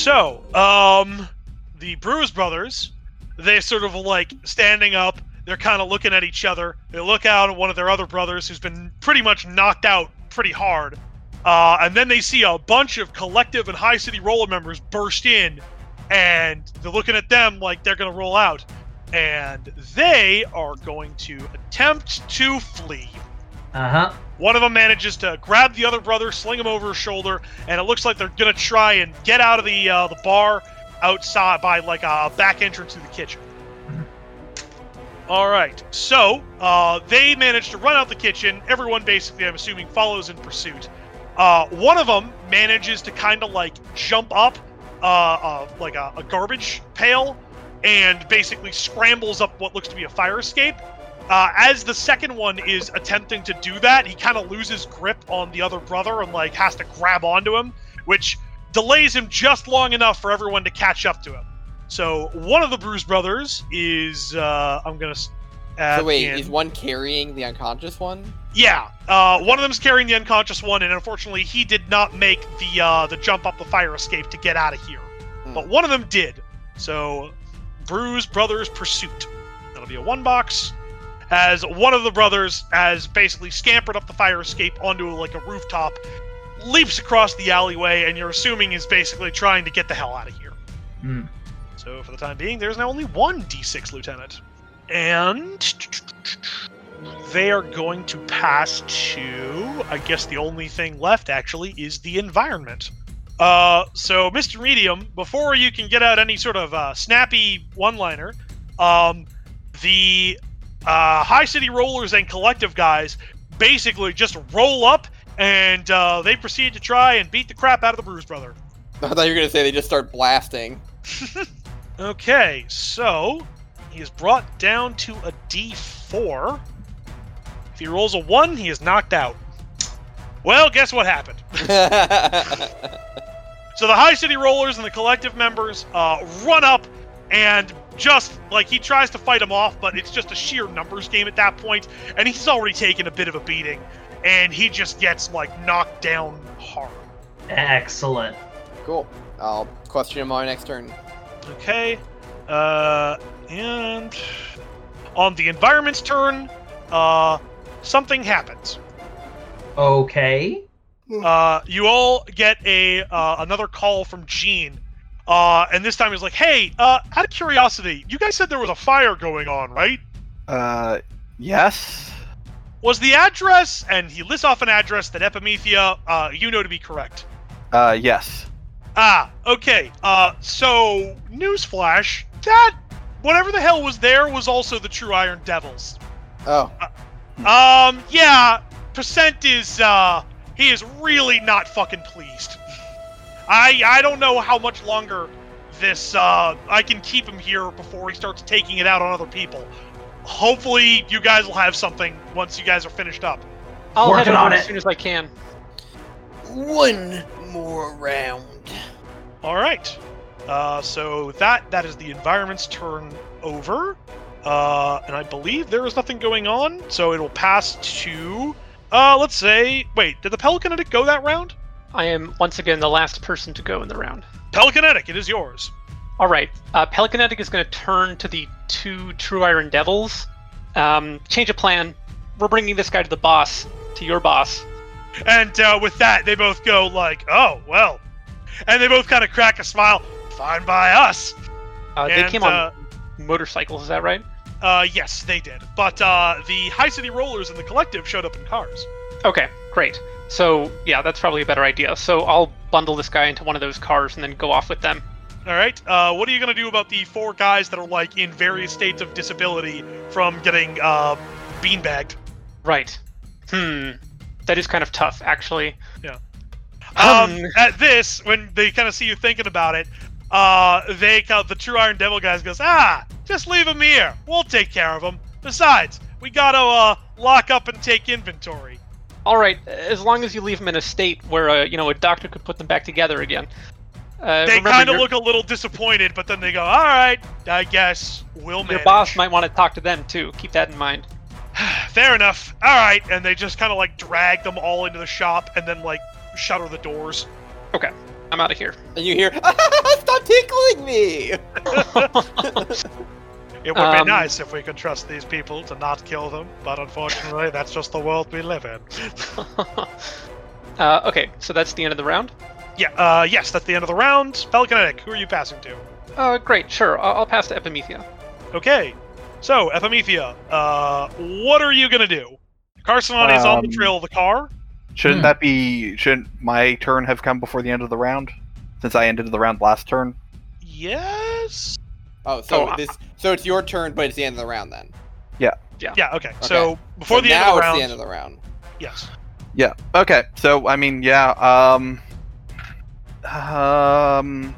So, um, the Bruise brothers, they sort of like standing up. They're kind of looking at each other. They look out at one of their other brothers who's been pretty much knocked out pretty hard. Uh, and then they see a bunch of collective and high city roller members burst in, and they're looking at them like they're going to roll out. And they are going to attempt to flee. Uh huh. One of them manages to grab the other brother, sling him over his shoulder, and it looks like they're gonna try and get out of the uh, the bar outside by like a back entrance to the kitchen. All right, so uh, they manage to run out the kitchen. Everyone basically, I'm assuming, follows in pursuit. Uh, one of them manages to kind of like jump up uh, uh, like a, a garbage pail and basically scrambles up what looks to be a fire escape. Uh, as the second one is attempting to do that, he kind of loses grip on the other brother and like has to grab onto him, which delays him just long enough for everyone to catch up to him. So one of the Bruise brothers is uh, I'm gonna. add So wait, in- is one carrying the unconscious one? yeah, uh, one of them's carrying the unconscious one, and unfortunately, he did not make the uh, the jump up the fire escape to get out of here. Hmm. But one of them did. So, Bruise Brothers Pursuit. That'll be a one box. As one of the brothers has basically scampered up the fire escape onto like a rooftop, leaps across the alleyway, and you're assuming is basically trying to get the hell out of here. Hmm. So for the time being, there's now only one D6 lieutenant. And they are going to pass to, I guess the only thing left actually is the environment. Uh, so, Mr. Medium, before you can get out any sort of uh, snappy one liner, um, the uh, High City Rollers and Collective guys basically just roll up and uh, they proceed to try and beat the crap out of the Bruise Brother. I thought you were gonna say they just start blasting. Okay, so he is brought down to a D4. If he rolls a 1, he is knocked out. Well, guess what happened? So the High City Rollers and the collective members uh, run up and just like he tries to fight him off, but it's just a sheer numbers game at that point, and he's already taken a bit of a beating, and he just gets like knocked down hard. Excellent. cool. I'll question him on my next turn. Okay. Uh, and on the environment's turn, uh, something happens. Okay. Uh, you all get a uh, another call from Gene. Uh, and this time he's like, "Hey, uh, out of curiosity, you guys said there was a fire going on, right? Uh, yes. Was the address?" And he lists off an address that Epimethea, uh, you know to be correct. Uh, yes. Ah, okay. Uh, so newsflash, that whatever the hell was there was also the True Iron Devils. Oh, Um, yeah, Percent is, uh, he is really not fucking pleased. I, I don't know how much longer this, uh, I can keep him here before he starts taking it out on other people. Hopefully, you guys will have something once you guys are finished up. I'll Working head on over it. as soon as I can. one more round. All right. Uh, so that that is the environment's turn over, uh, and I believe there is nothing going on. So it'll pass to, uh, let's say, wait, did the Pelicanetic go that round? I am once again the last person to go in the round. Pelicanetic, it is yours. All right. Uh, Pelicanetic is going to turn to the two True Iron Devils. Um, change of plan. We're bringing this guy to the boss, to your boss. And uh, with that, they both go like, "Oh well," and they both kind of crack a smile. Fine by us. Uh, they came uh, on motorcycles. Is that right? Uh, yes, they did. But uh, the High City Rollers and the Collective showed up in cars. Okay, great. So yeah, that's probably a better idea. So I'll bundle this guy into one of those cars and then go off with them. All right. Uh, what are you gonna do about the four guys that are like in various states of disability from getting uh, beanbagged? Right. Hmm. That is kind of tough, actually. Yeah. Um. at this, when they kind of see you thinking about it, uh, they kind the True Iron Devil guys goes, ah, just leave him here. We'll take care of him. Besides, we gotta uh, lock up and take inventory. All right, as long as you leave them in a state where uh, you know a doctor could put them back together again. Uh, They kind of look a little disappointed, but then they go, all right, I guess we'll Your boss might want to talk to them too. Keep that in mind. Fair enough. All right, and they just kind of like drag them all into the shop and then like shutter the doors. Okay, I'm out of here. And you hear, "Stop tickling me. It would Um, be nice if we could trust these people to not kill them, but unfortunately, that's just the world we live in. uh, okay, so that's the end of the round. Yeah, uh, yes, that's the end of the round. Pelicanetic, who are you passing to? Uh, great, sure. I'll, I'll pass to Epimethea. Okay, so Epimethea, uh, what are you gonna do? Carsonon is on the Um, trail of the car. Shouldn't Hmm. that be? Shouldn't my turn have come before the end of the round? Since I ended the round last turn. Yes. Oh, so Oh, this so it's your turn, but it's the end of the round then. Yeah. Yeah. Yeah. Okay. So before So the end now of the it's round. the end of the round. Yes. Yeah. Okay. So I mean, yeah. Um. Um.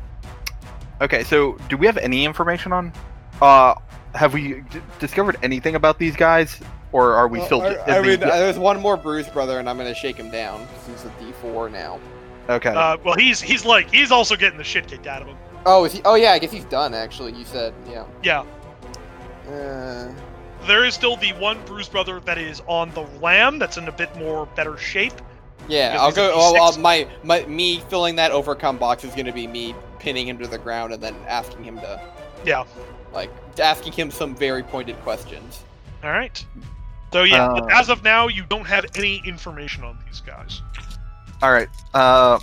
Okay. So do we have any information on? Uh, have we d- discovered anything about these guys, or are we Well, still? I, is I the- mean, uh, there's one more Bruise brother, and I'm gonna shake him down. He's a D4 now. okay. Uh, well, he's he's like he's also getting the shit kicked out of him. Oh, is he? Oh yeah, I guess he's done. Actually, you said yeah. Yeah. Uh, There is still the one Bruise brother that is on the lamb. That's in a bit more better shape. yeah, Yeah, I'll go. Oh, D6. uh, my my me filling that overcome box is gonna be me pinning him to the ground and then asking him to Yeah. like asking him some very pointed questions. All right. So yeah, Uh, as of now, you don't have any information on these guys. All right. Uh.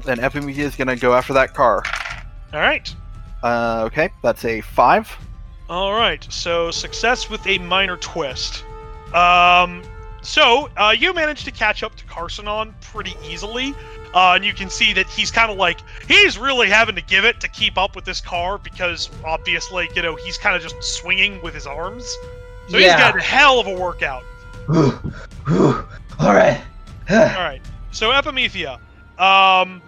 Then Epimethea is gonna go after that car. All right. Uh. Okay. That's a five. All right. So success with a minor twist. Um. So uh, you managed to catch up to Carsonon pretty easily, uh, and you can see that he's kind of like he's really having to give it to keep up with this car because obviously you know he's kind of just swinging with his arms. So he's Yeah. got a hell of a workout. All right. All right. So Epimethea. Um,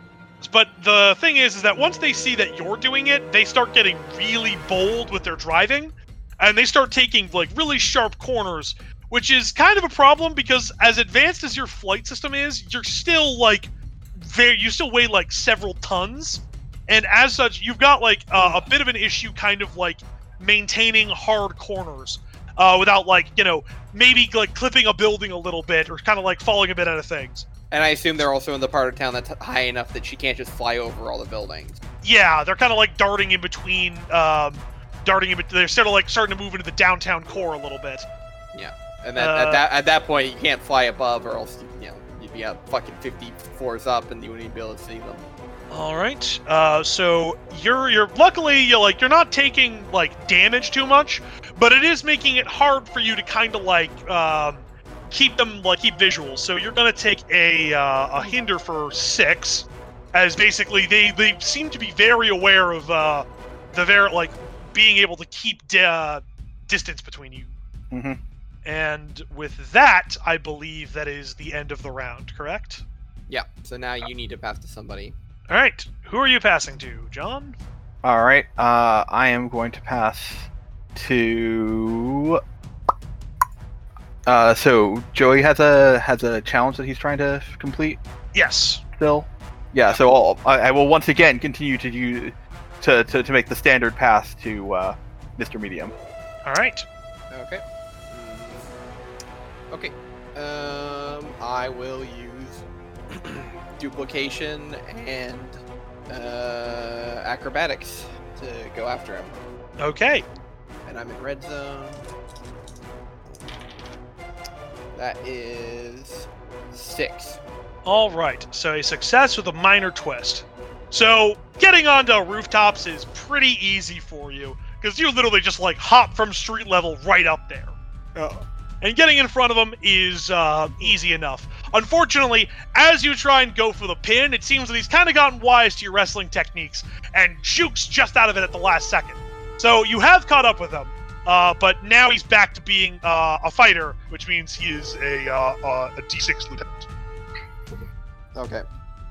but the thing is, is that once they see that you're doing it, they start getting really bold with their driving, and they start taking like really sharp corners, which is kind of a problem because as advanced as your flight system is, you're still like very, you still weigh like several tons, and as such, you've got like uh, a bit of an issue, kind of like maintaining hard corners. Uh, without like you know maybe like clipping a building a little bit or kind of like falling a bit out of things. And I assume they're also in the part of town that's high enough that she can't just fly over all the buildings. Yeah, they're kind of like darting in between. Um, darting in. bet- They're sort of like starting to move into the downtown core a little bit. Yeah, and that, Uh, at that at that point, you can't fly above, or else you know you'd be at fucking 50 floors up, and you wouldn't even be able to see them. All right. Uh, so you're you're luckily you're like you're not taking like damage too much, but it is making it hard for you to kind of like um, keep them like keep visuals. So you're gonna take a uh, a hinder for six, as basically they they seem to be very aware of uh, the very like being able to keep di- uh, distance between you. Mhm. And with that, I believe that is the end of the round. Correct. Yeah. So now you need to pass to somebody. All right. Who are you passing to, John? All right. Uh, I am going to pass to. Uh, so Joey has a has a challenge that he's trying to complete Yes. still. Yeah. So I'll, I, I will once again continue to use to, to, to make the standard pass to uh, Mr. Medium. All right. Okay. Mm. Okay. Um, I will use duplication and uh, acrobatics to go after him. Okay. And I'm in red zone. That is six. All right. So a success with a minor twist. So getting onto rooftops is pretty easy for you because you literally just like hop from street level right up there. Oh. And getting in front of them is uh, easy enough. Unfortunately, as you try and go for the pin, it seems that he's kind of gotten wise to your wrestling techniques and jukes just out of it at the last second. So you have caught up with him, uh, but now he's back to being uh, a fighter, which means he is a, uh, uh, a D6 lieutenant. Okay.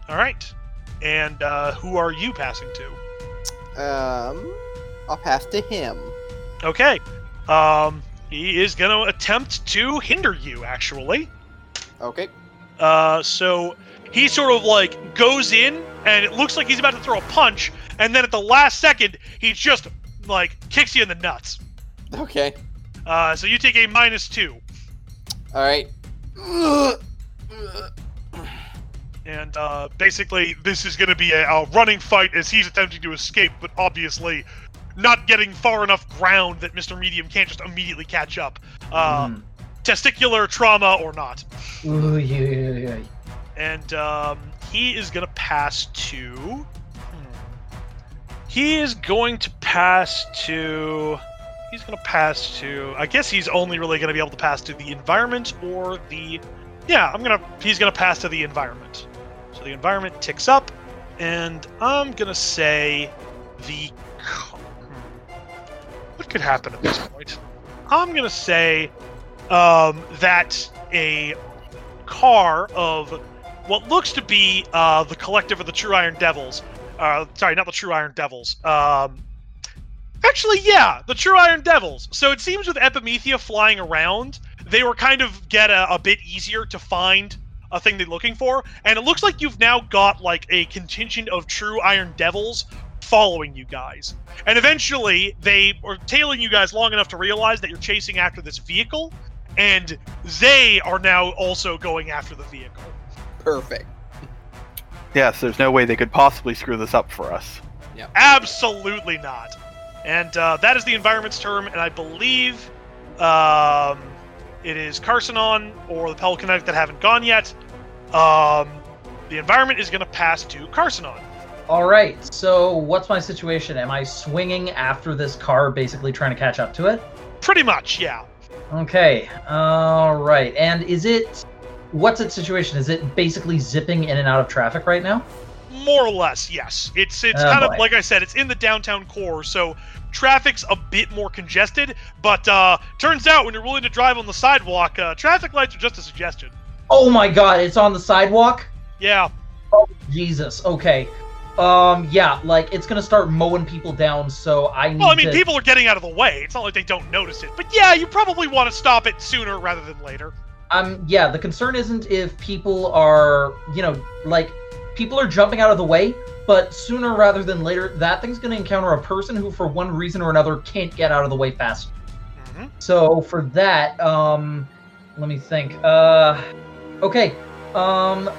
All right. And uh, who are you passing to? Um, I'll pass to him. Okay. Um, he is going to attempt to hinder you, actually. Okay. Uh, so he sort of like goes in, and it looks like he's about to throw a punch, and then at the last second, he just like kicks you in the nuts. Okay. Uh, so you take a minus two. All right. And uh, basically, this is going to be a, a running fight as he's attempting to escape, but obviously not getting far enough ground that Mr. Medium can't just immediately catch up. Uh, Mm. Testicular trauma or not. Ooh, yeah, yeah, yeah. And um, he is going to pass to. hmm. He is going to pass to. He's going to pass to. I guess he's only really going to be able to pass to the environment or the. Yeah, I'm gonna. He's gonna pass to the environment. So the environment ticks up, and I'm gonna say the. hmm. What could happen at this point? I'm gonna say um, that a car of what looks to be uh, the collective of the True Iron Devils. Uh, sorry, not the True Iron Devils. Um, actually, yeah, the True Iron Devils. So it seems with Epimethea flying around, they were kind of get a, a bit easier to find a thing they're looking for, and it looks like you've now got like a contingent of True Iron Devils following you guys. And eventually, they are tailing you guys long enough to realize that you're chasing after this vehicle, and they are now also going after the vehicle. Perfect. Yes, there's no way they could possibly screw this up for us. Absolutely not. And uh, that is the environment's term, and I believe um, it is Carcinon or the Pelicanetic that haven't gone yet. Um, the environment is going to pass to Carcinon. All right. So, what's my situation? Am I swinging after this car, basically trying to catch up to it? Pretty much, yeah. Okay. All right. And is it? What's its situation? Is it basically zipping in and out of traffic right now? More or less, yes. It's it's Oh, kind of like I said, it's in the downtown core, so traffic's a bit more congested. But uh, turns out when you're willing to drive on the sidewalk, uh, traffic lights are just a suggestion. Oh my God! It's on the sidewalk. Yeah, Jesus. Okay. Um. Yeah. Like it's gonna start mowing people down. So I need Well, I mean, to. people are getting out of the way. It's not like they don't notice it. But yeah, you probably want to stop it sooner rather than later. Um. Yeah. The concern isn't if people are, you know, like people are jumping out of the way, but sooner rather than later, that thing's gonna encounter a person who, for one reason or another, can't get out of the way fast. hmm So for that, um, let me think. Uh, okay. Um,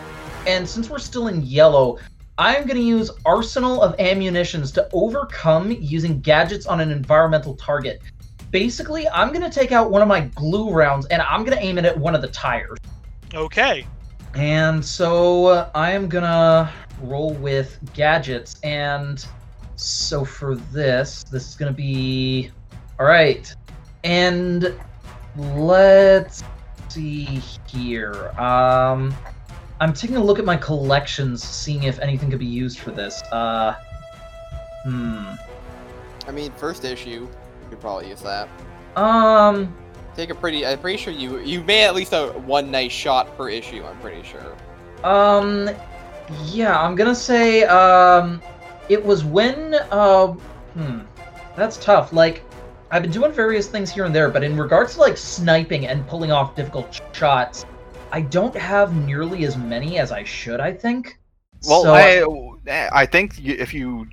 and since we're still in yellow, I'm gonna use arsenal of ammunitions to overcome using gadgets on an environmental target. Basically, I'm gonna take out one of my glue rounds and I'm gonna aim it at one of the tires. Okay. And so uh, I am gonna roll with gadgets, and so for this, this is gonna be all right. And let's see here. Um, I'm taking a look at my collections, seeing if anything could be used for this. Uh, hmm. I mean, first issue, you could probably use that. Um, Take a pretty. I'm pretty sure you you made at least a one nice shot per issue. I'm pretty sure. Um, yeah, I'm gonna say, um, it was when, uh, hmm, that's tough. Like, I've been doing various things here and there, but in regards to like sniping and pulling off difficult sh- shots, I don't have nearly as many as I should. I think. Well, So- I I think if you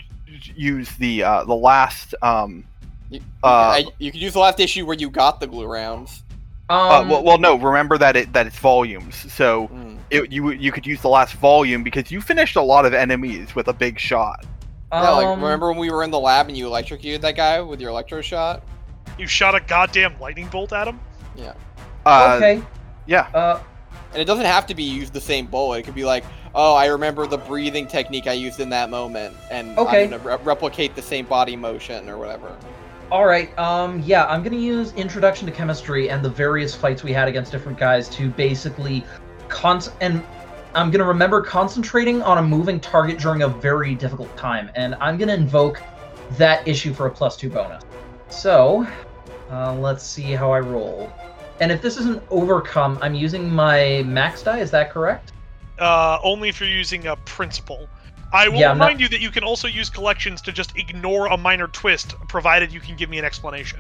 use the uh, the last um You, Uh, I, you could use the last issue where you got the glue rounds. uh, um, well, well no remember that it that it's volumes so Mm. it, you you could use the last volume because you finished a lot of enemies with a big shot. yeah, like um, remember when we were in the lab and you electrocuted that guy with your electro shot? You shot a goddamn lightning bolt at him? Uh, okay. Yeah. Uh, And it doesn't have to be used the same bullet. It could be like, oh, I remember the breathing technique I used in that moment, and Okay. I'm gonna re- replicate the same body motion or whatever. All right. Um. Yeah, I'm gonna use Introduction to Chemistry and the various fights we had against different guys to basically, con and I'm gonna remember concentrating on a moving target during a very difficult time, and I'm gonna invoke that issue for a plus two bonus. So, uh, let's see how I roll. And if this isn't overcome, I'm using my max die. Is that correct? Uh, only if you're using a principle. I will Yeah, I'm not- remind you that you can also use collections to just ignore a minor twist, provided you can give me an explanation.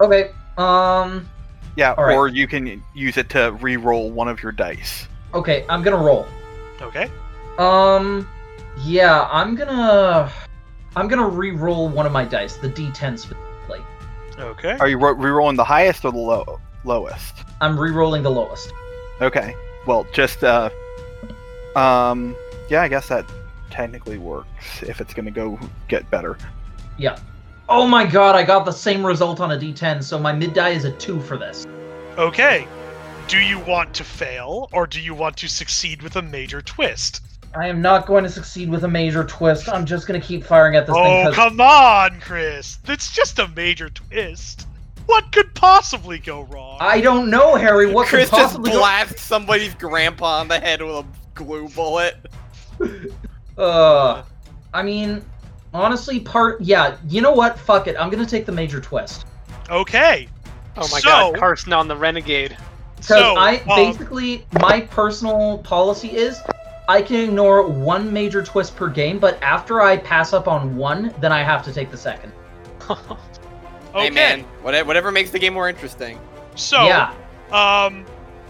Okay. Um. Yeah, All right. or you can use it to re-roll one of your dice. Okay. I'm gonna roll. Okay. Um, yeah, I'm gonna, I'm gonna re-roll one of my dice, the D10 specifically. Okay. Are you re-rolling the highest or the low lowest? I'm re-rolling the lowest. Okay. Well, just uh, Um, yeah, I guess that technically works if it's gonna go get better. Yeah. Oh my god, I got the same result on a d10, so my mid die is a 2 for this. Okay. Do you want to fail, or do you want to succeed with a major twist? I am not going to succeed with a major twist. I'm just going to keep firing at this thing. Oh, 'cause- come on, Chris. It's just a major twist. What could possibly go wrong? I don't know, Harry. What Chris could just possibly go- blasts somebody's grandpa on the head with a glue bullet. Uh, I mean, honestly, part. Yeah, you know what? Fuck it. I'm gonna take the major twist Okay. Oh my So- god, Carson on the Renegade. because So, I um, basically my personal policy is I can ignore one major twist per game, but after I pass up on one, then I have to take the second. Okay. Hey man, whatever, whatever makes the game more interesting. So, yeah, um,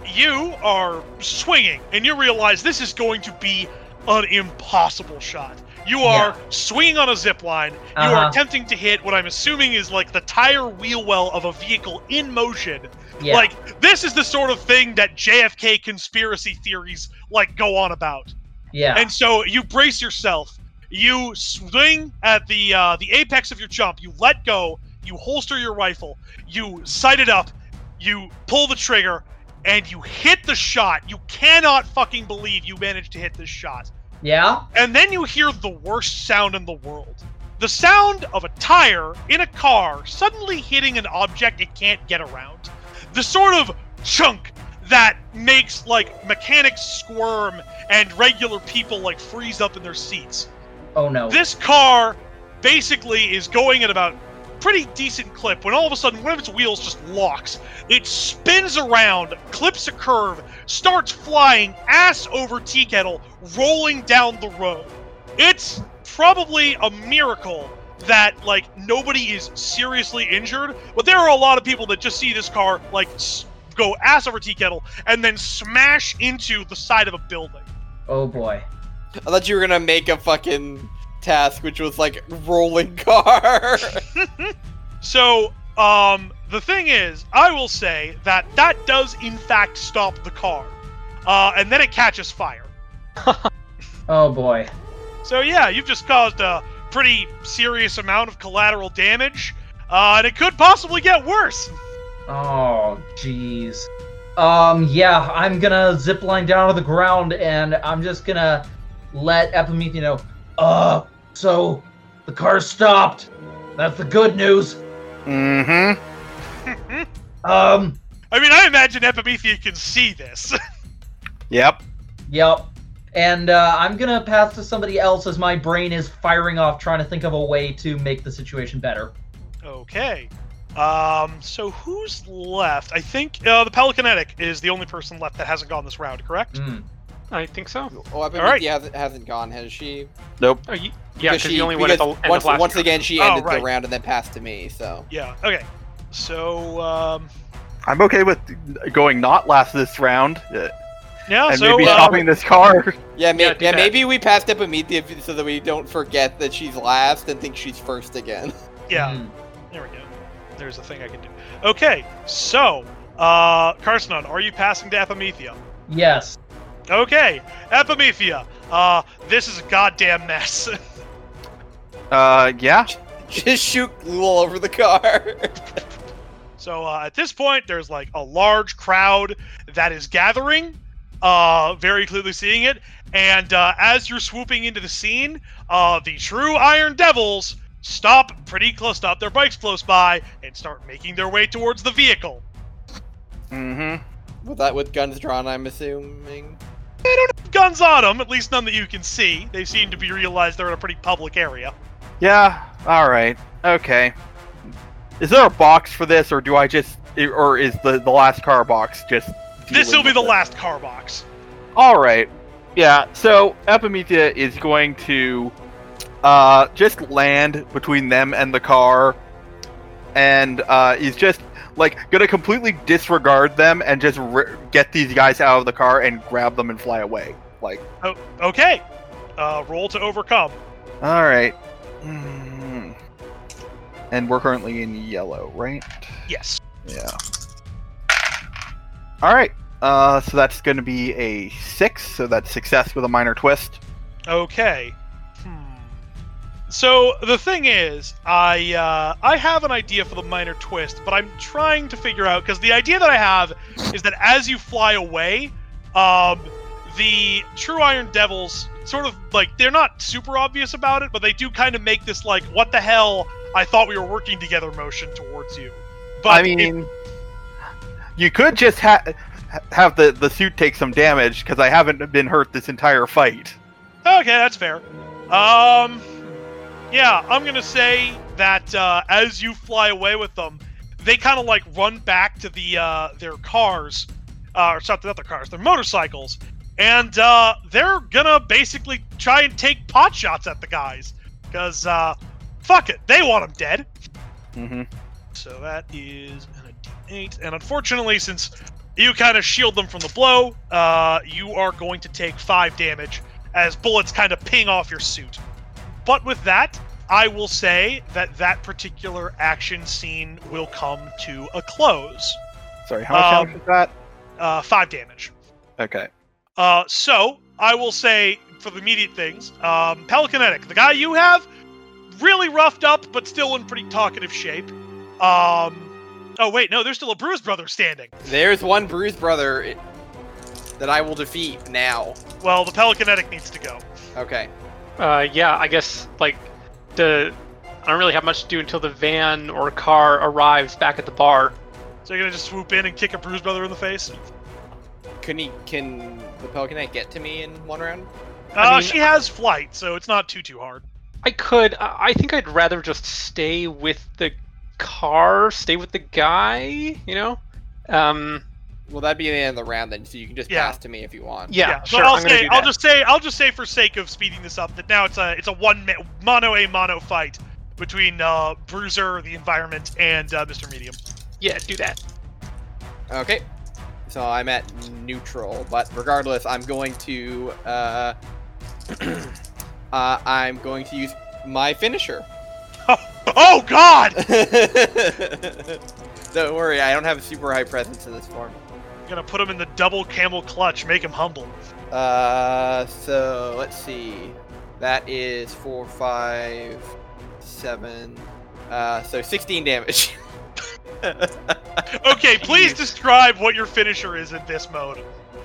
you are swinging, and you realize this is going to be an impossible shot. You are swinging on a zip line. You are Uh-huh. attempting to hit what I'm assuming is like the tire wheel well of a vehicle in motion. yeah, Like this is the sort of thing that JFK conspiracy theories like go on about. yeah, And so you brace yourself. You swing at the uh, the apex of your jump. You let go. You holster your rifle. You sight it up. You pull the trigger, and you hit the shot. You cannot fucking believe you managed to hit this shot. yeah. And then you hear the worst sound in the world. The sound of a tire in a car suddenly hitting an object it can't get around. The sort of chunk that makes like mechanics squirm and regular people like freeze up in their seats. Oh no. This car basically is going at about pretty decent clip when all of a sudden one of its wheels just locks. It spins around, clips a curve, starts flying ass over tea kettle, rolling down the road. It's probably a miracle that like nobody is seriously injured, but there are a lot of people that just see this car like go ass over tea kettle and then smash into the side of a building. oh boy. I thought you were gonna make a fucking task, which was like rolling car. So, um, the thing is, I will say that that does in fact stop the car, uh, and then it catches fire. Oh boy. So yeah, you've just caused a pretty serious amount of collateral damage, uh, and it could possibly get worse. Oh jeez. Um. Yeah, I'm gonna zip line down to the ground, and I'm just gonna let Epimethea know. Uh. So the car stopped. That's the good news. Mm-hmm. Um. I mean, I imagine Epimethea can see this. Yep. Yep. And uh, I'm gonna pass to somebody else as my brain is firing off, trying to think of a way to make the situation better. okay. Um, so who's left? I think uh, the Pelicanetic is the only person left that hasn't gone this round, correct? Mm. I think so. oh, I bet Alright. Mickey hasn't, hasn't gone, has she? Nope. Oh, y- yeah, because she, you only went at the end once, of last once again, she Oh, ended right. the round and then passed to me. So Yeah. Okay. So, um, I'm okay with going not last this round uh, yeah. and so, maybe uh, stopping this car. yeah, ma- Yeah, yeah, maybe we passed Epimethea f- so that we don't forget that she's last and think she's first again. yeah. Mm. There we go. There's a thing I can do. Okay, so, uh, Carsonon, are you passing to Epimethea? Yes. Okay, Epimethea, uh, this is a goddamn mess. Uh, yeah. Just shoot glue all over the car. so, uh, at this point, there's like a large crowd that is gathering, uh, very clearly seeing it, and, uh, as you're swooping into the scene, uh, the true Iron Devils stop pretty close, stop their bikes close by, and start making their way towards the vehicle. Mm-hmm. with that, with guns drawn, I'm assuming. Guns on them, at least none that you can see. They seem to be realized they're in a pretty public area. Yeah. All right. Okay. Is there a box for this, or do I just, or is the the last car box just? This will be the it? last car box. All right. Yeah. So Epimethea is going to uh, just land between them and the car, and uh, is just like gonna completely disregard them and just r- get these guys out of the car and grab them and fly away. Like, Oh, okay. Uh, roll to overcome. all right. Mm. And we're currently in yellow, right? Yes. Yeah. All right. Uh, so that's going to be a six. So that's success with a minor twist. Okay. So the thing is, I uh, I have an idea for the minor twist, but I'm trying to figure out because the idea that I have is that as you fly away, um, the True Iron Devils sort of like they're not super obvious about it, but they do kind of make this like what the hell I thought we were working together motion towards you. But I it- mean, you could just ha- have the the suit take some damage because I haven't been hurt this entire fight. Okay, that's fair. Um, yeah, I'm gonna say that uh, as you fly away with them, they kind of like run back to the uh, their cars, uh, or sorry, not their cars, their motorcycles, and uh, they're gonna basically try and take pot shots at the guys, because uh, fuck it, they want them dead. Mm-hmm. So that is a D8, and unfortunately, since you kind of shield them from the blow, uh, you are going to take five damage as bullets kind of ping off your suit. But with that, I will say that that particular action scene will come to a close. Sorry, how much Um, damage is that? Uh, five damage. Okay. Uh, so I will say for the immediate things, um, Pelicanetic, the guy you have, really roughed up, but still in pretty talkative shape. Um, oh wait, no, there's still a Bruised brother standing. There's one bruised brother that I will defeat now. Well, the Pelicanetic needs to go. Okay. Uh, yeah, I guess like the I don't really have much to do until the van or car arrives back at the bar. So you're gonna just swoop in and kick a Bruise brother in the face? Can he? Can the Pelican Knight get to me in one round? Uh, I mean- she has flight, so it's not too too hard. I could. I I think I'd rather just stay with the car, stay with the guy. You know. Um. Well, that'd be the end of the round then, so you can just Yeah. pass to me if you want. Yeah. so sure. I'll say I'll just say I'll just say for sake of speeding this up that now it's a it's a one ma- mono a mono fight between uh, Bruiser, the environment, and uh, Mr. Medium. Yeah, do that. Okay. So I'm at neutral, but regardless, I'm going to uh, uh I'm going to use my finisher. Oh God! Don't worry, I don't have a super high presence in this form. Gonna put him in the double camel clutch, make him humble. Uh, so let's see. That is four, five, seven. Uh, so 16 damage. Okay, please describe what your finisher is in this mode.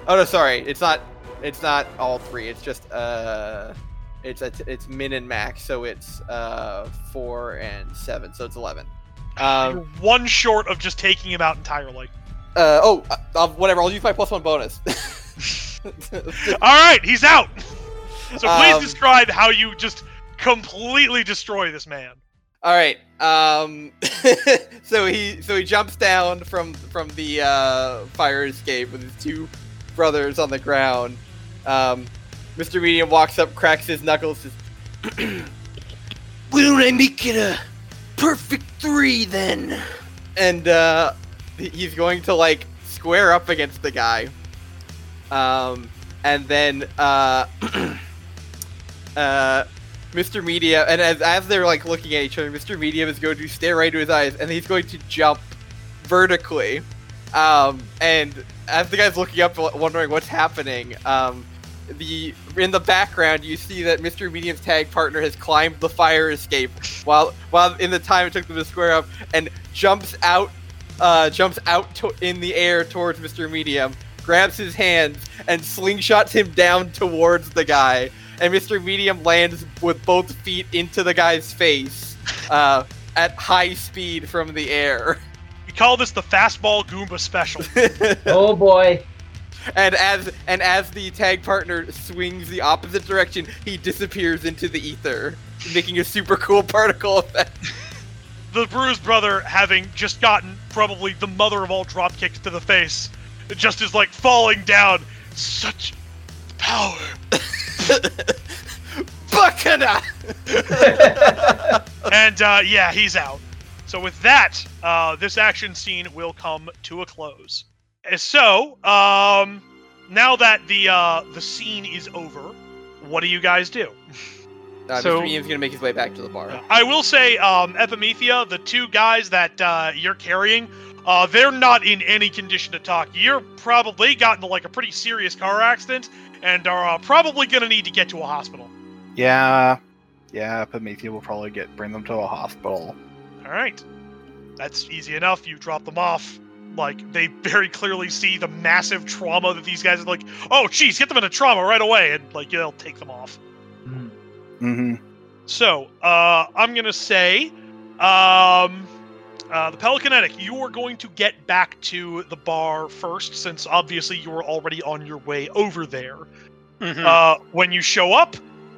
Oh no, sorry. It's not. It's not all three. It's just uh, it's a, it's min and max. So it's uh four and seven. So it's 11. You're Um. one short of just taking him out entirely. Uh. Oh. Uh, uh, whatever. I'll use my plus one bonus. All right, he's out. So please Um, describe how you just completely destroy this man. All right. Um. so he so he jumps down from from the uh, fire escape with his two brothers on the ground. Um, Mr. Medium walks up, cracks his knuckles. Says, Why don't I make it a perfect three then? And uh, he- he's going to like square up against the guy. Um, and then uh, uh, Mr. Media, and as, as they're like looking at each other, Mr. Medium is going to stare right into his eyes, and he's going to jump vertically. Um, and as the guy's looking up, wondering what's happening, um, the in the background you see that Mr. Medium's tag partner has climbed the fire escape, while while in the time it took them to square up, and jumps out, uh, jumps out to, in the air towards Mr. Medium, grabs his hands, and slingshots him down towards the guy and Mr. Medium lands with both feet into the guy's face uh, at high speed from the air. We call this the fastball Goomba special. Oh boy. and as and as the tag partner swings the opposite direction, he disappears into the ether, making a super cool particle effect. the Bruise brother, having just gotten probably the mother of all drop kicks to the face, just is like falling down. Such power. Bacana! and uh, yeah, he's out. So with that, uh, this action scene will come to a close. So, um, now that the uh, the scene is over, what do you guys do? Uh, So- Mr. Medium's gonna make his way back to the bar. I will say, um, Epimethea, the two guys that uh, you're carrying uh, they're not in any condition to talk. You're probably got into like a pretty serious car accident and are uh, probably gonna need to get to a hospital. Yeah, yeah. Epimethea will probably get bring them to a hospital. All right, that's easy enough. You drop them off. Like they very clearly see the massive trauma that these guys are like. Oh, geez, get them into trauma right away, and like they'll take them off. Hmm. Mm-hmm. So, uh, I'm gonna say, um, uh, the Pelicanetic, you are going to get back to the bar first, since obviously you were already on your way over there. Mhm. Uh, when you show up,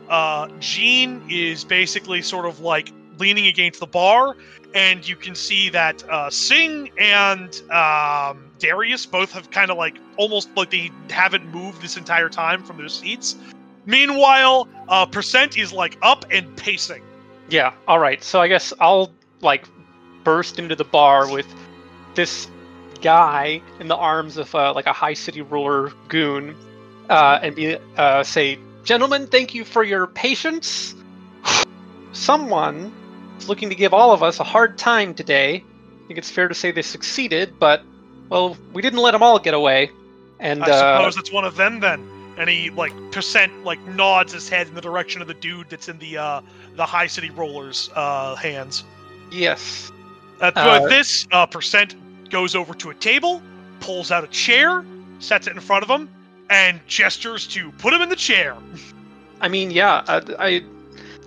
uh, Gene is basically sort of like leaning against the bar, and you can see that uh, Singh and um, Darius both have kind of like almost like they haven't moved this entire time from their seats. Meanwhile, uh, Percent is like up and pacing. Yeah. All right. So I guess I'll like burst into the bar with this guy in the arms of uh, like a high city roller goon, uh, and be uh, say, "Gentlemen, thank you for your patience. Someone is looking to give all of us a hard time today. I think it's fair to say they succeeded, but well, we didn't let them all get away." And I uh, suppose it's one of them then. And he like percent like nods his head in the direction of the dude that's in the uh, the high city rollers uh, hands. yes, Uh, Uh, this, uh, percent goes over to a table, pulls out a chair, sets it in front of him, and gestures to put him in the chair. I mean, yeah, uh, I,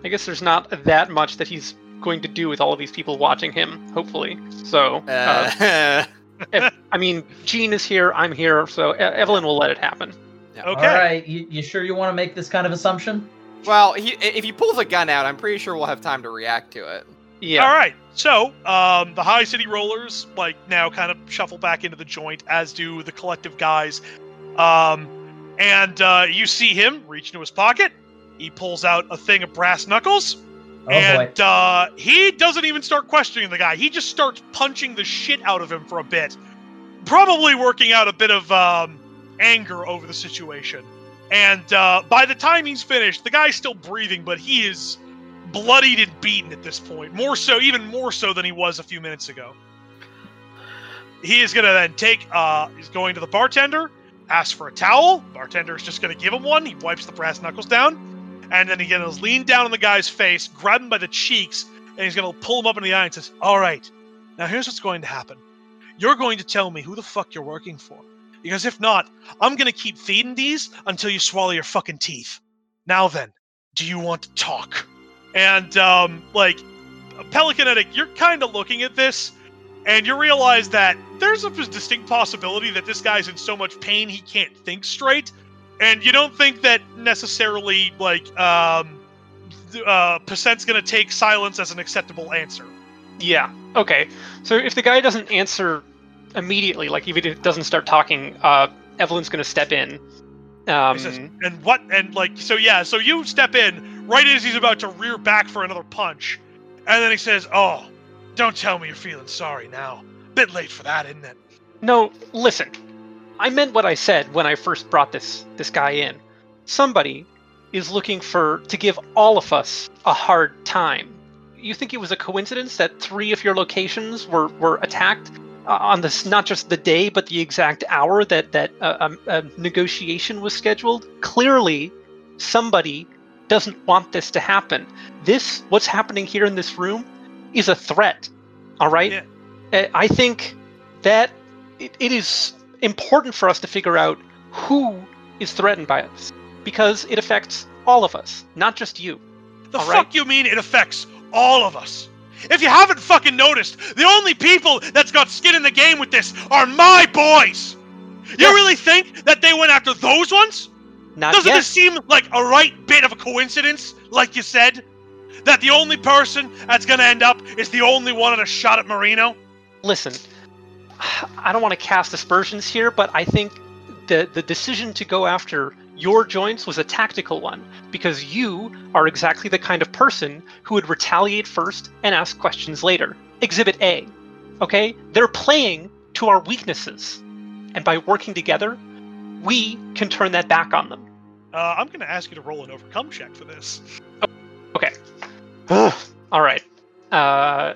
I guess there's not that much that he's going to do with all of these people watching him. Hopefully, so. Uh, Uh, if- I mean, Gene is here. I'm here, so E- Evelyn will let it happen. Okay. All right, you, you sure you want to make this kind of assumption? well, he, if he pulls a gun out, I'm pretty sure we'll have time to react to it. Yeah. All right. So um, the high city rollers like now kind of shuffle back into the joint, as do the collective guys. Um, and uh, you see him reach into his pocket. He pulls out a thing of brass knuckles. Oh boy. and uh, he doesn't even start questioning the guy. He just starts punching the shit out of him for a bit, probably working out a bit of um, anger over the situation. And uh, by the time he's finished, the guy's still breathing, but he is bloodied and beaten at this point. More so, even more so than he was a few minutes ago. He is gonna then take. Uh, he's going to the bartender, asks for a towel. Bartender is just gonna give him one. He wipes the brass knuckles down and then he's gonna lean down on the guy's face, grab him by the cheeks, and he's gonna pull him up in the eye and says, "All right, now here's what's going to happen. You're going to tell me who the fuck you're working for, because if not, I'm gonna keep feeding these until you swallow your fucking teeth. Now then, do you want to talk?" And um, like Pelicanetic, you're kind of looking at this, and you realize that there's a distinct possibility that this guy's in so much pain he can't think straight and you don't think that necessarily like um uh percent's gonna take silence as an acceptable answer Yeah. Okay. So if the guy doesn't answer immediately, like even if it doesn't start talking, uh, Evelyn's going to step in. Um, says and what and like so yeah so you step in right as he's about to rear back for another punch and then he says oh don't tell me you're feeling sorry now bit late for that isn't it No, listen. I meant what I said when I first brought this this guy in. Somebody is looking for to give all of us a hard time. You think it was a coincidence that three of your locations were were attacked on this not just the day but the exact hour that that uh, um, a negotiation was scheduled? Clearly, somebody doesn't want this to happen. This what's happening here in this room is a threat. All right? Yeah. Uh, I think that it, it is important for us to figure out who is threatened by this because it affects all of us, not just you. the All fuck right. you mean it affects all of us if you haven't fucking noticed the only people that's got skin in the game with this are my boys you Yeah. really think that they went after those ones Not Doesn't yet. this seem like a right bit of a coincidence, like you said? That the only person that's gonna end up is the only one at a shot at Marino? Listen, I don't want to cast aspersions here, but I think the the decision to go after your joints was a tactical one because you are exactly the kind of person who would retaliate first and ask questions later. Exhibit A. Okay? They're playing to our weaknesses. And by working together, we can turn that back on them. Uh, I'm gonna ask you to roll an overcome check for this. Okay. All right. Uh,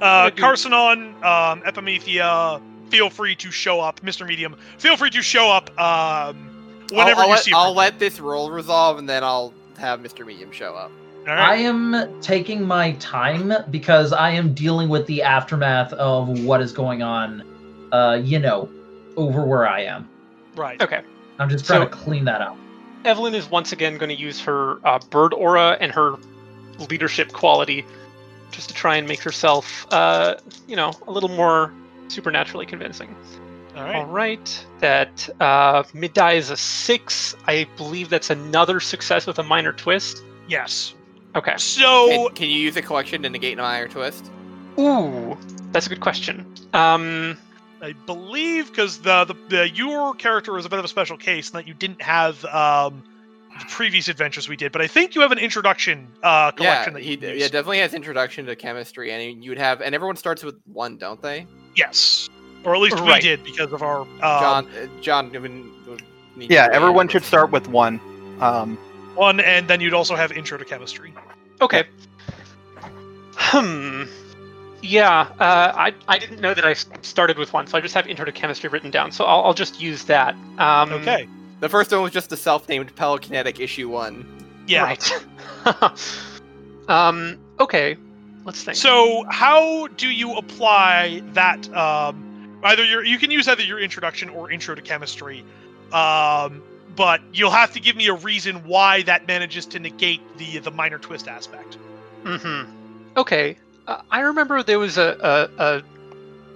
Uh, Carcinon, um, Epimethea, feel free to show up. Mr. Medium, feel free to show up um, whenever I'll, I'll you let, see. I'll let this roll resolve, and then I'll have Mr. Medium show up. All I am taking my time because I am dealing with the aftermath of what is going on, uh, you know, over where I am. right. Okay. I'm just trying So- to clean that up. Evelyn is once again going to use her uh, bird aura and her leadership quality just to try and make herself, uh, you know, a little more supernaturally convincing. All All right. right. That uh, mid die is a six. I believe that's another success with a minor twist. Yes. Okay. So Can, can you use a collection to negate an iron twist? Ooh, that's a good question. Um, I believe because the, the the your character is a bit of a special case in that you didn't have um, the previous adventures we did, but I think you have an introduction uh, Yeah, collection that he you d- can yeah use. definitely has introduction to chemistry, and you would have, and everyone starts with one, don't they? Yes, or at least we did because of our um, John, uh, John, I mean, Yeah, everyone should start with one. Um, one, and then you'd also have intro to chemistry. okay. Hmm. Yeah, uh, I I didn't know that I started with one, so I just have intro to chemistry written down. So I'll, I'll just use that. Um, Okay. The first one was just the self-named Pelicanetic issue one. Yeah. Right. um. Okay. Let's think. So how do you apply that? Um, either your you can use either your introduction or intro to chemistry, um, but you'll have to give me a reason why that manages to negate the the minor twist aspect. Mm-hmm. Okay. Uh, I remember there was a, a a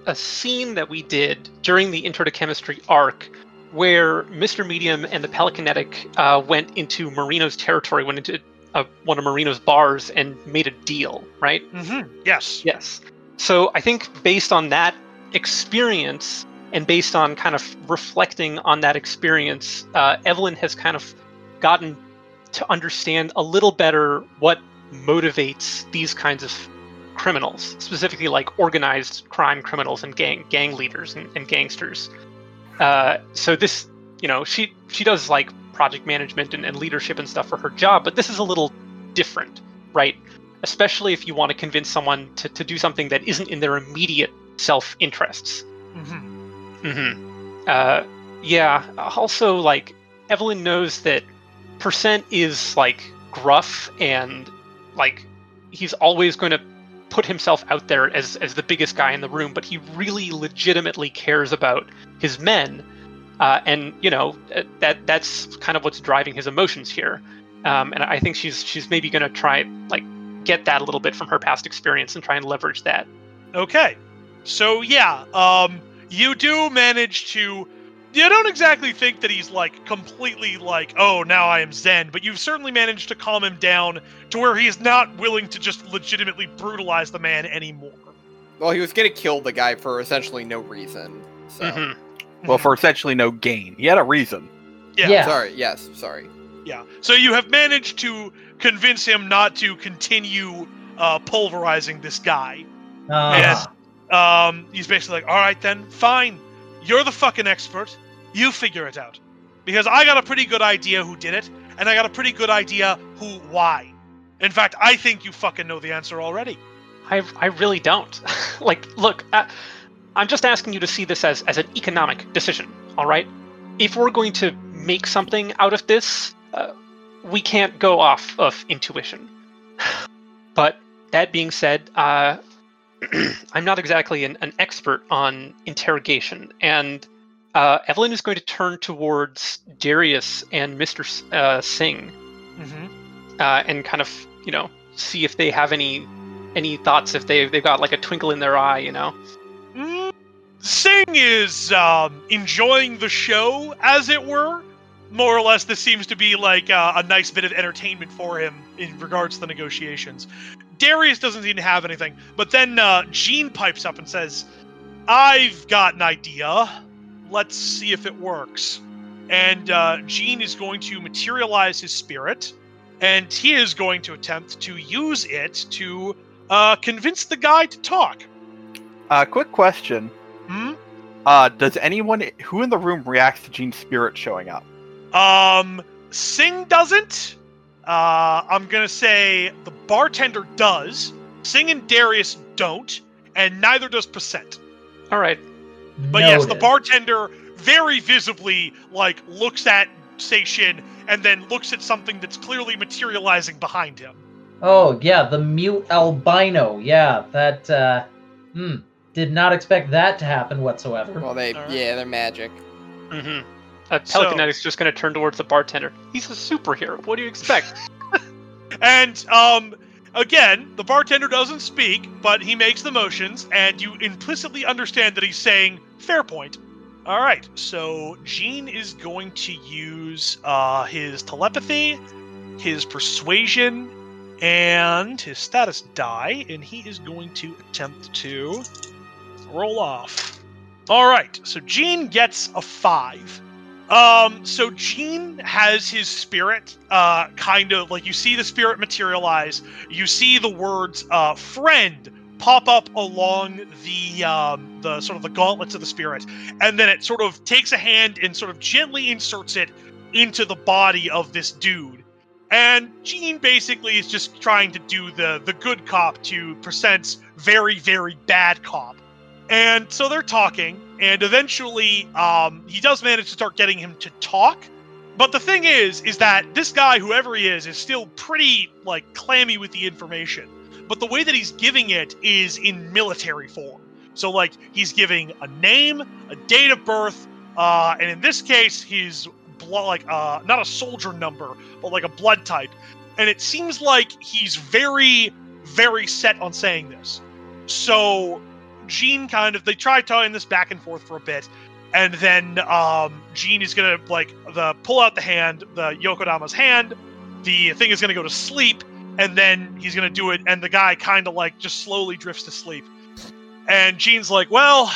a scene that we did during the Intro to Chemistry arc where Mr. Medium and the Pelicanetic uh, went into Marino's territory, went into uh, one of Marino's bars, and made a deal, right? Mm-hmm. Yes. Yes. So I think based on that experience and based on kind of reflecting on that experience, uh, Evelyn has kind of gotten to understand a little better what motivates these kinds of criminals, specifically like organized crime criminals and gang gang leaders and, and gangsters. Uh, so this, you know, she she does like project management and, and leadership and stuff for her job, but this is a little different, right? especially if you want to convince someone to, to do something that isn't in their immediate self interests. Mm-hmm. Mm-hmm. Uh, yeah. Also, like Evelyn knows that Percent is like gruff and like he's always going to put himself out there as as the biggest guy in the room, but he really legitimately cares about his men, uh, and you know uh, that that's kind of what's driving his emotions here. Um, and I think she's she's maybe going to try like get that a little bit from her past experience and try and leverage that. Okay. So yeah, um, you do manage to. You don't exactly think that he's like completely like, oh, now I am Zen, but you've certainly managed to calm him down to where he is not willing to just legitimately brutalize the man anymore. Well, he was gonna kill the guy for essentially no reason. So Mhm. well, for essentially no gain. He had a reason. Yeah. Yeah. sorry, yes, sorry. Yeah. So you have managed to convince him not to continue uh, pulverizing this guy. Ah, Yes. Um, he's basically like, all right, then, fine. You're the fucking expert. You figure it out. Because I got a pretty good idea who did it, and I got a pretty good idea who, why. In fact, I think you fucking know the answer already. I, I really don't. like, look, uh, I'm just asking you to see this as, as an economic decision, all right? If we're going to make something out of this, uh, we can't go off of intuition. but that being said, uh, I'm not exactly an, an expert on interrogation, and uh, Evelyn is going to turn towards Darius and Mr. S- uh, Singh Mm-hmm. uh, and kind of, you know, see if they have any any thoughts if they they've got like a twinkle in their eye, you know. Mm, Singh is um, enjoying the show, as it were. More or less, this seems to be like uh, a nice bit of entertainment for him in regards to the negotiations. Darius doesn't seem to have anything, but then uh, Gene pipes up and says, "I've got an idea. Let's see if it works." And uh, Gene is going to materialize his spirit, and he is going to attempt to use it to uh, convince the guy to talk. Uh, quick question. Hmm? Uh, does anyone who in the room reacts to Gene's spirit showing up? Um, Singh doesn't. Uh, I'm gonna say the bartender does. Singh and Darius don't, and neither does Percent. All right. But yes, the bartender very visibly like looks at Station and then looks at something that's clearly materializing behind him. Oh yeah, the mute albino. Yeah, that. uh Hmm. Did not expect that to happen whatsoever. Well, they Alright. yeah, they're magic. Mm-hmm. Uh, So- telekinetic's just going to turn towards the bartender. He's a superhero. What do you expect? And um again, the bartender doesn't speak, but he makes the motions and you implicitly understand that he's saying fair point. All right. So Gene is going to use uh his telepathy, his persuasion, and his status die and he is going to attempt to roll off. All right. So Gene gets a 5. Um, so Gene has his spirit, uh, kind of like you see the spirit materialize. You see the words uh, "friend" pop up along the um, the sort of the gauntlets of the spirit, and then it sort of takes a hand and sort of gently inserts it into the body of this dude. And Gene basically is just trying to do the the good cop to Percent's very very bad cop. And so they're talking, and eventually, um, he does manage to start getting him to talk. But the thing is, is that this guy, whoever he is, is still pretty like clammy with the information. But the way that he's giving it is in military form. So like he's giving a name, a date of birth, uh, and in this case, his blood, like uh, not a soldier number, but like a blood type. And it seems like he's very, very set on saying this. So Gene kind of they try tying this back and forth for a bit, and then um, Gene is gonna like the pull out the hand, the Yokodama's hand. The thing is gonna go to sleep, and then he's gonna do it, and the guy kind of like just slowly drifts to sleep. And Gene's like, "Well,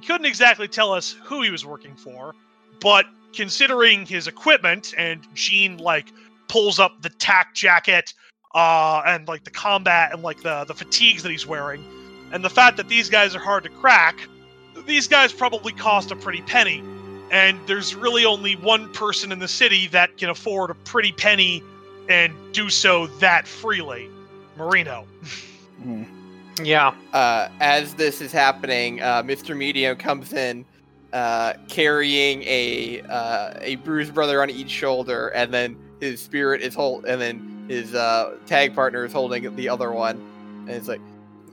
he couldn't exactly tell us who he was working for, but considering his equipment, and Gene like pulls up the tack jacket, uh, and like the combat and like the the fatigues that he's wearing." And the fact that these guys are hard to crack, these guys probably cost a pretty penny. And there's really only one person in the city that can afford a pretty penny and do so that freely Marino. yeah. Uh, as this is happening, uh, Mr. Medium comes in, uh, carrying a uh, a bruised brother on each shoulder, and then his spirit is hold, and then his uh, tag partner is holding the other one, and it's like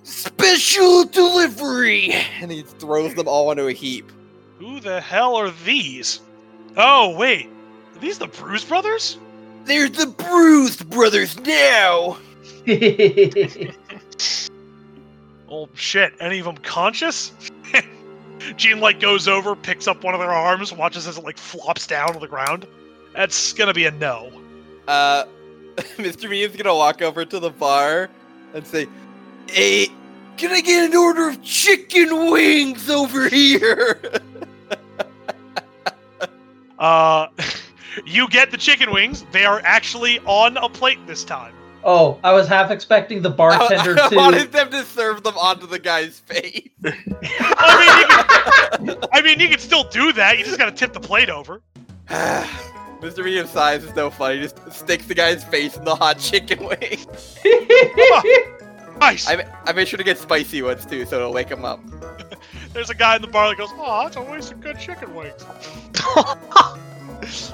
special delivery, and he throws them all into a heap. Who the hell are these? Oh, wait. Are these the Bruise Brothers? They're the bruised brothers now. Oh, shit. Any of them conscious? Gene, like, goes over, picks up one of their arms, watches as it, like, flops down to the ground. That's gonna be a no. Uh, Mr. Medium's gonna walk over to the bar and say, "Hey, can I get an order of chicken wings over here?" Uh, you get the chicken wings. They are actually on a plate this time. oh, I was half expecting the bartender I, I to. wanted them to serve them onto the guy's face. I mean, you can, I mean, you can still do that. You just gotta tip the plate over. Mr. Medium size is no fun. He just sticks the guy's face in the hot chicken wing. Nice. I, I made sure to get spicy ones too, so it'll wake him up. There's a guy in the bar that goes, "Oh, that's always some good chicken wings."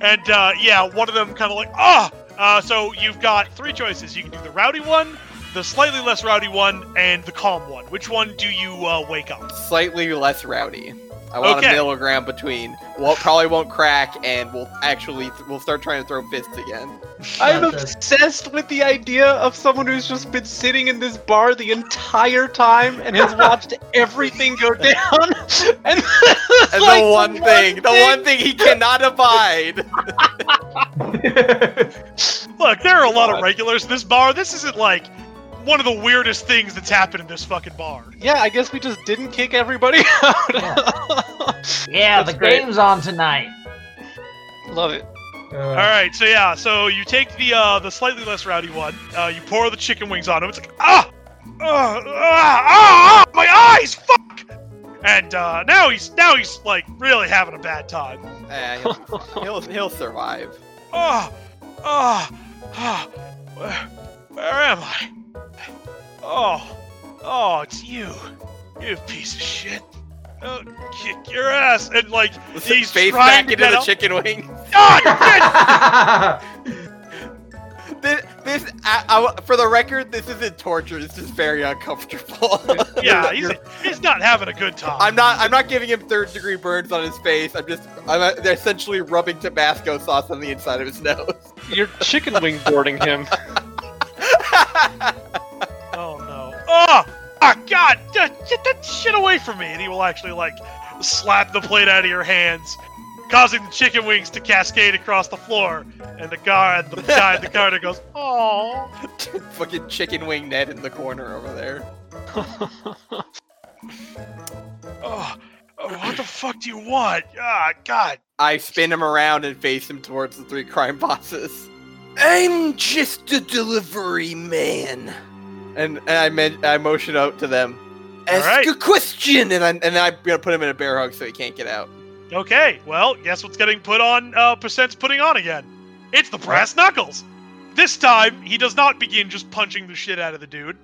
and uh, yeah, one of them kind of like, "Ah." Uh, so you've got three choices. You can do the rowdy one, the slightly less rowdy one, and the calm one. Which one do you uh, wake up? Slightly less rowdy. I want Okay. a milligram ground between. Well, probably won't crack, and we'll actually we'll start trying to throw fists again. I'm obsessed with the idea of someone who's just been sitting in this bar the entire time and has watched everything go down. And, And like the one thing, the one thing he cannot abide. Look, there are a lot of regulars in this bar. This isn't like one of the weirdest things that's happened in this fucking bar. Yeah, I guess we just didn't kick everybody out. yeah, That's the great. game's on tonight. Love it. Uh, All right, so yeah, so you take the uh, the slightly less rowdy one. Uh, you pour the chicken wings on him. It's like ah, ah, ah, ah, ah my eyes, fuck. And uh, now he's now he's like really having a bad time. Eh, he'll, he'll he'll survive. Ah, ah, ah, where, where am I? Oh, oh, it's you. You piece of shit. Oh, kick your ass. And like, Let's he's trying back to into the out. chicken wing. Oh, this, this I, I, for the record, this isn't torture. This is very uncomfortable. yeah, he's, he's not having a good time. I'm not. I'm not giving him third degree burns on his face. I'm just. I'm. Uh, they're essentially rubbing Tabasco sauce on the inside of his nose. You're chicken wing boarding him. Oh! Oh, ah, God! Get that shit away from me! And he will actually like slap the plate out of your hands, causing the chicken wings to cascade across the floor. And the guard, the guy at the counter goes, "Oh." Fucking chicken wing Ned in the corner over there. Oh, oh, what the fuck do you want? Ah, God. I spin him around and face him towards the three crime bosses. I'm just a delivery man. And, and I men- I motion out to them. Ask Alright. a question, and I and I'm gonna put him in a bear hug so he can't get out. Okay, well, guess what's getting put on? Uh, percent's putting on again. It's the brass knuckles. This time, he does not begin just punching the shit out of the dude.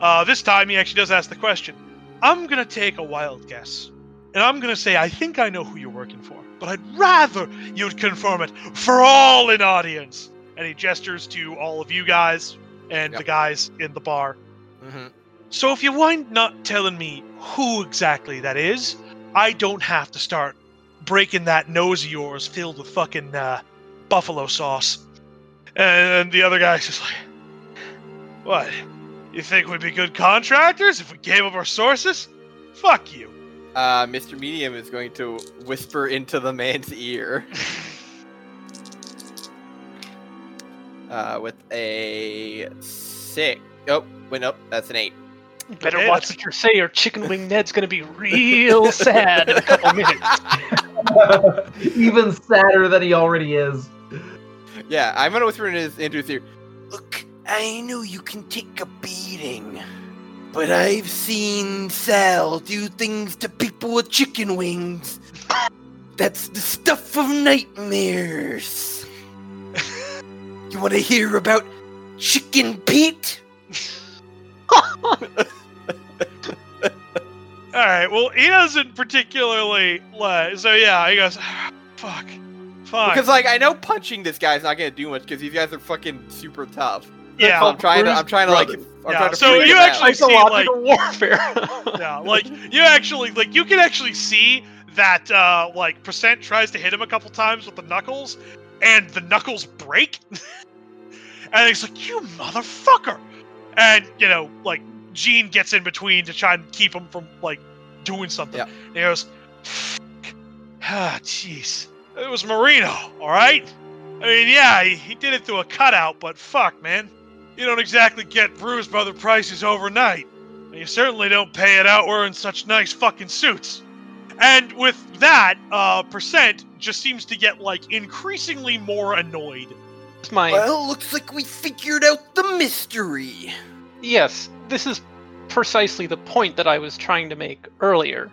Uh, this time, he actually does ask the question. I'm gonna take a wild guess, and I'm gonna say I think I know who you're working for, but I'd rather you'd confirm it for all in audience. And he gestures to all of you guys and Yep. the guys in the bar. Mm-hmm. So if you wind not telling me who exactly that is, I don't have to start breaking that nose of yours filled with fucking uh, buffalo sauce. And the other guy's just like, What? You think we'd be good contractors if we gave up our sources? Fuck you. Uh, Mr. Medium is going to whisper into the man's ear uh, with a six. Oh, wait, nope, that's an eight. You better Okay, watch what you say, or Chicken Wing Ned's gonna be real sad in a couple minutes. Even sadder than he already is. Yeah, I'm gonna whisper in his, into his ear. Look, I know you can take a beating, but I've seen Sal do things to people with chicken wings. That's the stuff of nightmares. You want to hear about Chicken Pete? All right. Well, he doesn't particularly let. So yeah, he goes, "Fuck, fuck." Because like I know punching this guy's not gonna do much because these guys are fucking super tough. yeah, So I'm trying to. I'm trying to like. I'm Yeah, trying to so you him out. actually- see, like- warfare. yeah, like you actually like you can actually see that uh like percent tries to hit him a couple times with the knuckles, and the knuckles break, and he's like, "You motherfucker!" And you know, like Gene gets in between to try and keep him from like doing something. And he goes, "Ah, jeez, it was Marino, all right." I mean, yeah, he, he did it through a cutout, but fuck, man, you don't exactly get bruised by the prices overnight. And you certainly don't pay it out wearing such nice fucking suits. And with that, uh, Percent just seems to get like increasingly more annoyed. It's my Well, looks like we figured out the mystery. yes. This is precisely the point that I was trying to make earlier.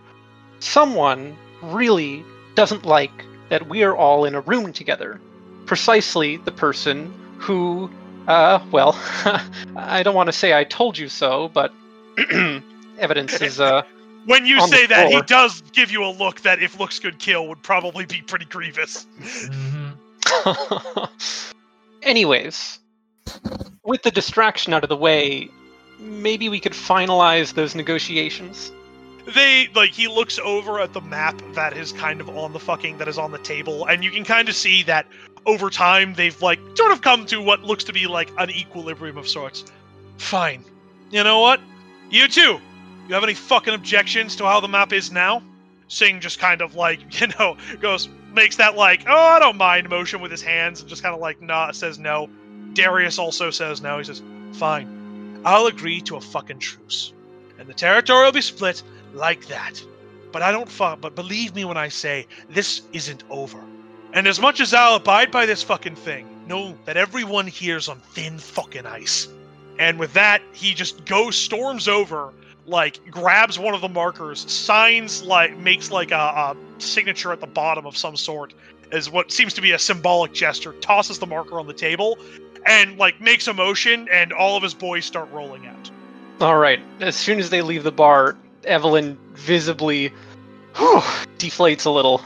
Someone really doesn't like that we are all in a room together. Precisely the person who, uh, well, I don't want to say I told you so, but evidence is, uh, When you say that, he does give you a look that, if looks could kill, would probably be pretty grievous. Mhm. Anyways, with the distraction out of the way, maybe we could finalize those negotiations. They like he looks over at the map that is kind of on the fucking that is on the table, and you can kind of see that over time they've like sort of come to what looks to be like an equilibrium of sorts. Fine. You know what? You too. You have any fucking objections to how the map is now? Singh just kind of like, you know, goes makes that like, oh, I don't mind motion with his hands and just kind of like nah says no. Darius also says no. He says, Fine. I'll agree to a fucking truce. And the territory will be split like that. But I don't fuck but believe me when I say this isn't over. And as much as I'll abide by this fucking thing, know that everyone here's on thin fucking ice. And with that, he just goes, storms over, like grabs one of the markers, signs like makes like a, a signature at the bottom of some sort, is what seems to be a symbolic gesture, tosses the marker on the table, and like makes a motion, and all of his boys start rolling out. All right. As soon as they leave the bar, Evelyn visibly Whew, deflates a little.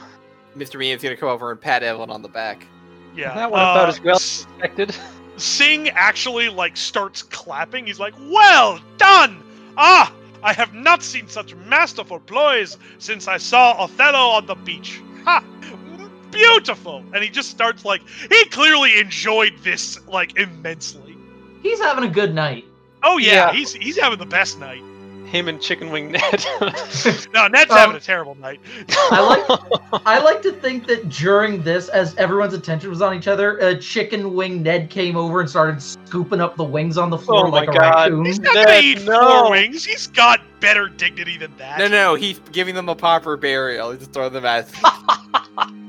Mr. Medium's gonna come over and pat Evelyn on the back. Yeah, That went about uh, as well as expected. Singh actually like starts clapping. He's like, "Well done! Ah, I have not seen such masterful ploys since I saw Othello on the beach. Ha! Beautiful!" And he just starts like he clearly enjoyed this like immensely. He's having a good night. Oh yeah, Yeah. he's he's having the best night. Him and Chicken Wing Ned. No, Ned's Um, having a terrible night. I like I like to think that during this, as everyone's attention was on each other, a chicken wing Ned came over and started scooping up the wings on the floor Oh my like a God. raccoon. He's not gonna eat no. four wings. He's got better dignity than that. No, no, he's giving them a proper burial. He's just throwing them at.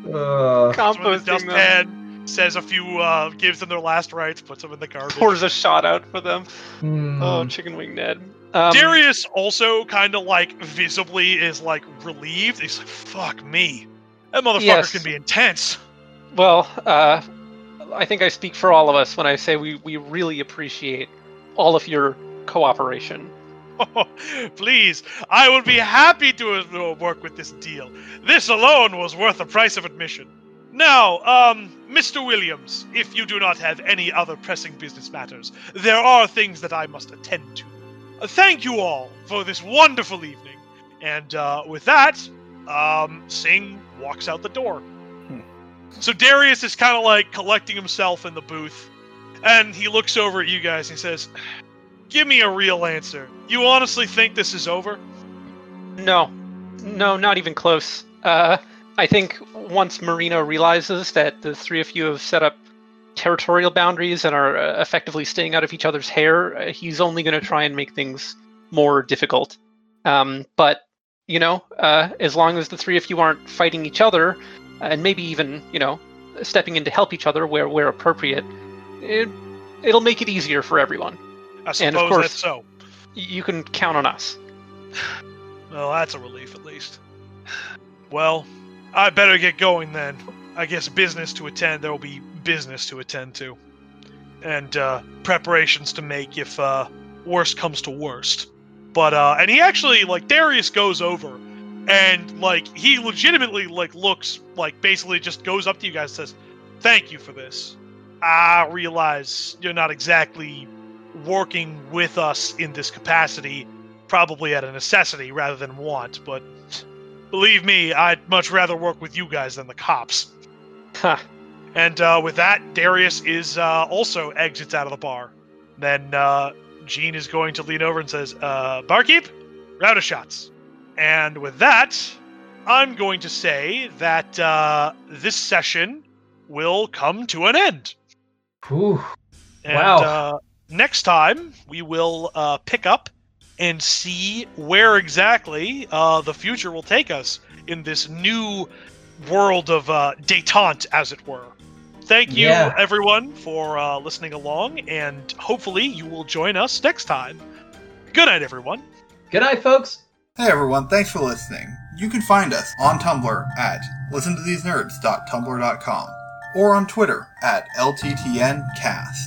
Uh, Puts them Composting them. Dustpan, says a few, uh, gives them their last rites, puts them in the garbage. Pours a shot out for them. hmm. Oh, Chicken Wing Ned. Um, Darius also kind of like visibly is like relieved. He's like, "Fuck me, that motherfucker Yes. can be intense." Well, uh, I think I speak for all of us when I say we, we really appreciate all of your cooperation. Please, I would be happy to work with this deal. This alone was worth the price of admission. Now, um, Mr. Williams, if you do not have any other pressing business matters, there are things that I must attend to. Uh, thank you all for this wonderful evening. And uh, with that, um, Singh walks out the door. So Darius is kind of like collecting himself in the booth, and he looks over at you guys and he says, Give me a real answer. You honestly think this is over? No, no, not even close. Uh, I think once Marino realizes that the three of you have set up territorial boundaries and are uh, effectively staying out of each other's hair, uh, he's only going to try and make things more difficult. Um, but you know, uh, as long as the three of you aren't fighting each other, and maybe even you know, stepping in to help each other where where appropriate, it, it'll make it easier for everyone. I suppose And of course- that's so. You can count on us. Well, that's a relief at least. Well, I better get going then. I guess business to attend. There will be business to attend to, and uh, preparations to make if uh, worst comes to worst. But uh, and he actually like Darius goes over, and like he legitimately like looks like basically just goes up to you guys says, "Thank you for this. I realize you're not exactly working with us in this capacity." probably out of necessity rather than want, but believe me, I'd much rather work with you guys than the cops. Ha. And uh, with that, Darius is uh, also exits out of the bar. Then uh, Gene is going to lean over and says, uh, "Barkeep, round of shots." And with that, I'm going to say that uh, this session will come to an end. Whew. And, Wow. Uh, next time, we will uh, pick up and see where exactly uh, the future will take us in this new world of uh, detente, as it were. Thank you, Yeah. everyone, for uh, listening along, and hopefully you will join us next time. Good night, everyone. Good night, folks. Hey everyone, thanks for listening. You can find us on Tumblr at listentothesenerds.tumblr.com or on Twitter at LTTNcast.